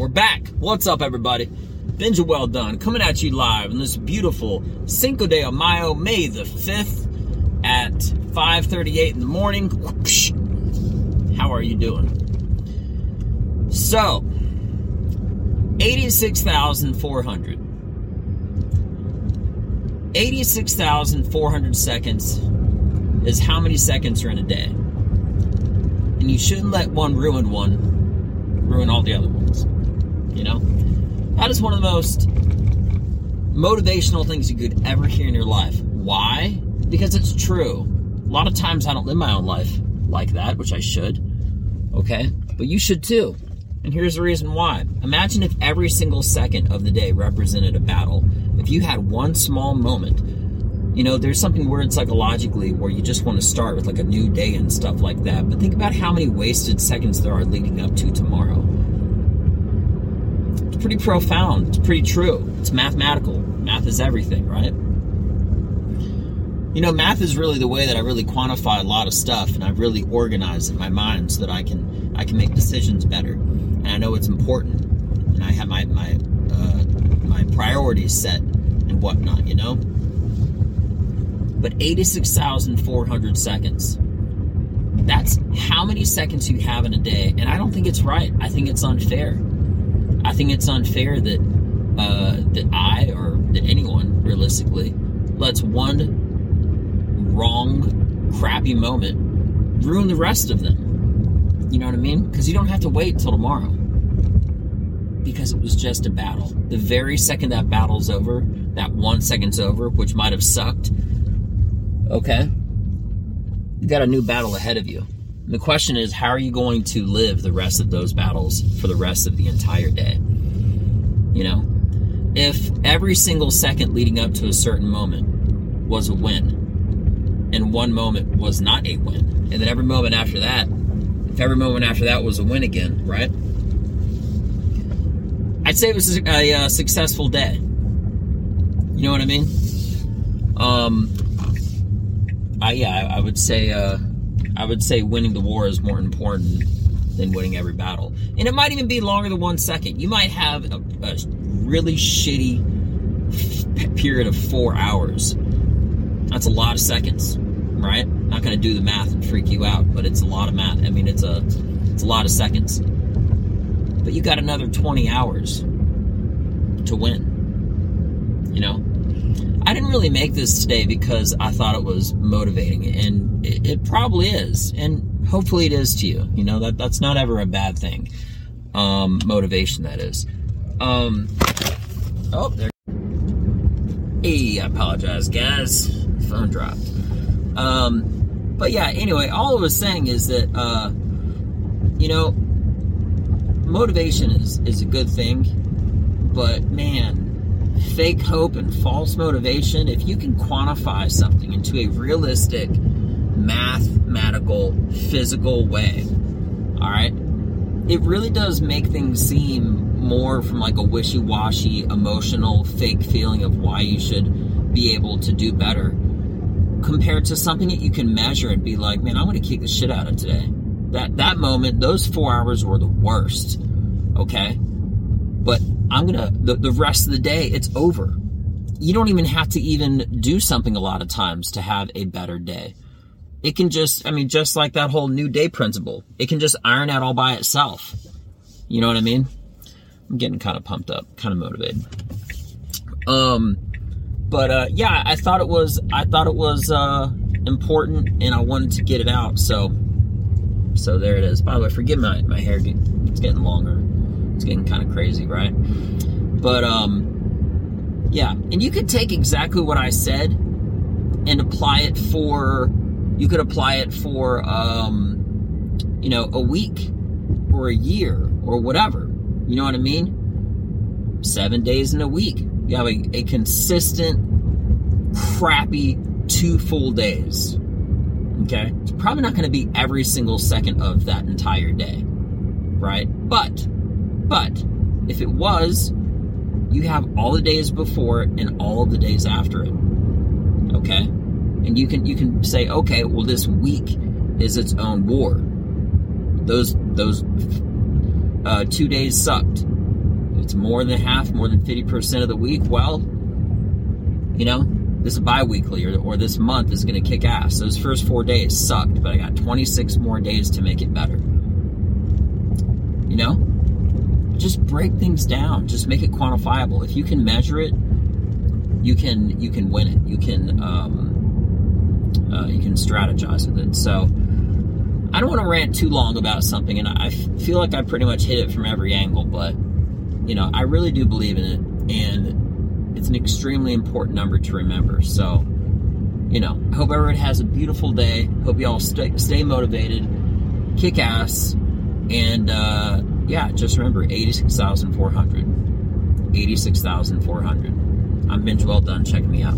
we're back. What's up, everybody? Benja Welldone coming at you live on this beautiful Cinco de Mayo, May the 5th at 5.38 in the morning. How are you doing? So, 86,400. 86,400 seconds is how many seconds are in a day. And you shouldn't let one ruin one, ruin all the other ones. You know? That is one of the most motivational things you could ever hear in your life. Why? Because it's true. A lot of times I don't live my own life like that, which I should. Okay? But you should too. And here's the reason why. Imagine if every single second of the day represented a battle. If you had one small moment, you know, there's something weird psychologically where you just want to start with like a new day and stuff like that. But think about how many wasted seconds there are leading up to tomorrow. Pretty profound. It's pretty true. It's mathematical. Math is everything, right? You know, math is really the way that I really quantify a lot of stuff and I've really organize in my mind so that I can I can make decisions better. And I know it's important. And I have my my uh, my priorities set and whatnot, you know? But 86,400 seconds. That's how many seconds you have in a day. And I don't think it's right. I think it's unfair. I think it's unfair that uh, that I or that anyone realistically lets one wrong, crappy moment ruin the rest of them. You know what I mean? Because you don't have to wait till tomorrow. Because it was just a battle. The very second that battle's over, that one second's over, which might have sucked, okay? You got a new battle ahead of you. The question is, how are you going to live the rest of those battles for the rest of the entire day? You know? If every single second leading up to a certain moment was a win, and one moment was not a win, and then every moment after that, if every moment after that was a win again, right? I'd say it was a, a successful day. You know what I mean? Um, I yeah, I, I would say uh, I would say winning the war is more important than winning every battle, and it might even be longer than one second. You might have a, a really shitty period of four hours. That's a lot of seconds, right? Not going to do the math and freak you out, but it's a lot of math. I mean, it's a it's a lot of seconds. But you got another 20 hours to win. You know, didn't really make this today because I thought it was motivating, and it, it, probably is, and hopefully it is to you. You know that that's not ever a bad thing. Um, motivation, that is. Um, oh, there. Hey, I apologize, guys. Phone dropped. Um, but yeah. Anyway, all I was saying is that uh, you know, motivation is is a good thing, but man fake hope and false motivation, if you can quantify something into a realistic, mathematical, physical way, all right, it really does make things seem more from like a wishy washy, emotional, fake feeling of why you should be able to do better compared to something that you can measure and be like, man, I'm going to kick the shit out of today. That, that moment, those four hours were the worst. Okay? But I'm gonna the, the rest of the day it's over. You don't even have to even do something a lot of times to have a better day. It can just I mean just like that whole new day principle. It can just iron out all by itself. You know what I mean? I'm getting kind of pumped up, kind of motivated. Um but uh yeah, I thought it was I thought it was uh important and I wanted to get it out. So so there it is. By the way, forgive my my hair it's getting longer. It's getting kind of crazy, right? But um, yeah, and you could take exactly what I said and apply it for. You could apply it for um, you know, a week or a year or whatever. You know what I mean? Seven days in a week. You have a, a consistent, crappy two full days. Okay? It's probably not going to be every single second of that entire day. Right? But but if it was, you have all the days before it and all of the days after it. Okay? And you can you can say, okay, well this week is its own war. Those those uh, two days sucked. it's more than half, more than 50% of the week, well, you know, this bi-weekly or, or this month is going to kick ass. Those first four days sucked, but I got 26 more days to make it better. You know, just break things down. Just make it quantifiable. If you can measure it, you can you can win it. You can um, uh, you can strategize with it. So I don't want to rant too long about something, and I feel like I pretty much hit it from every angle. But you know, I really do believe in it, and it's an extremely important number to remember. So you know, I hope everyone has a beautiful day. Hope you all stay, stay motivated, kick ass, and uh, yeah, just remember 86,400. 86,400. I'm Benj Welldone. Check me out.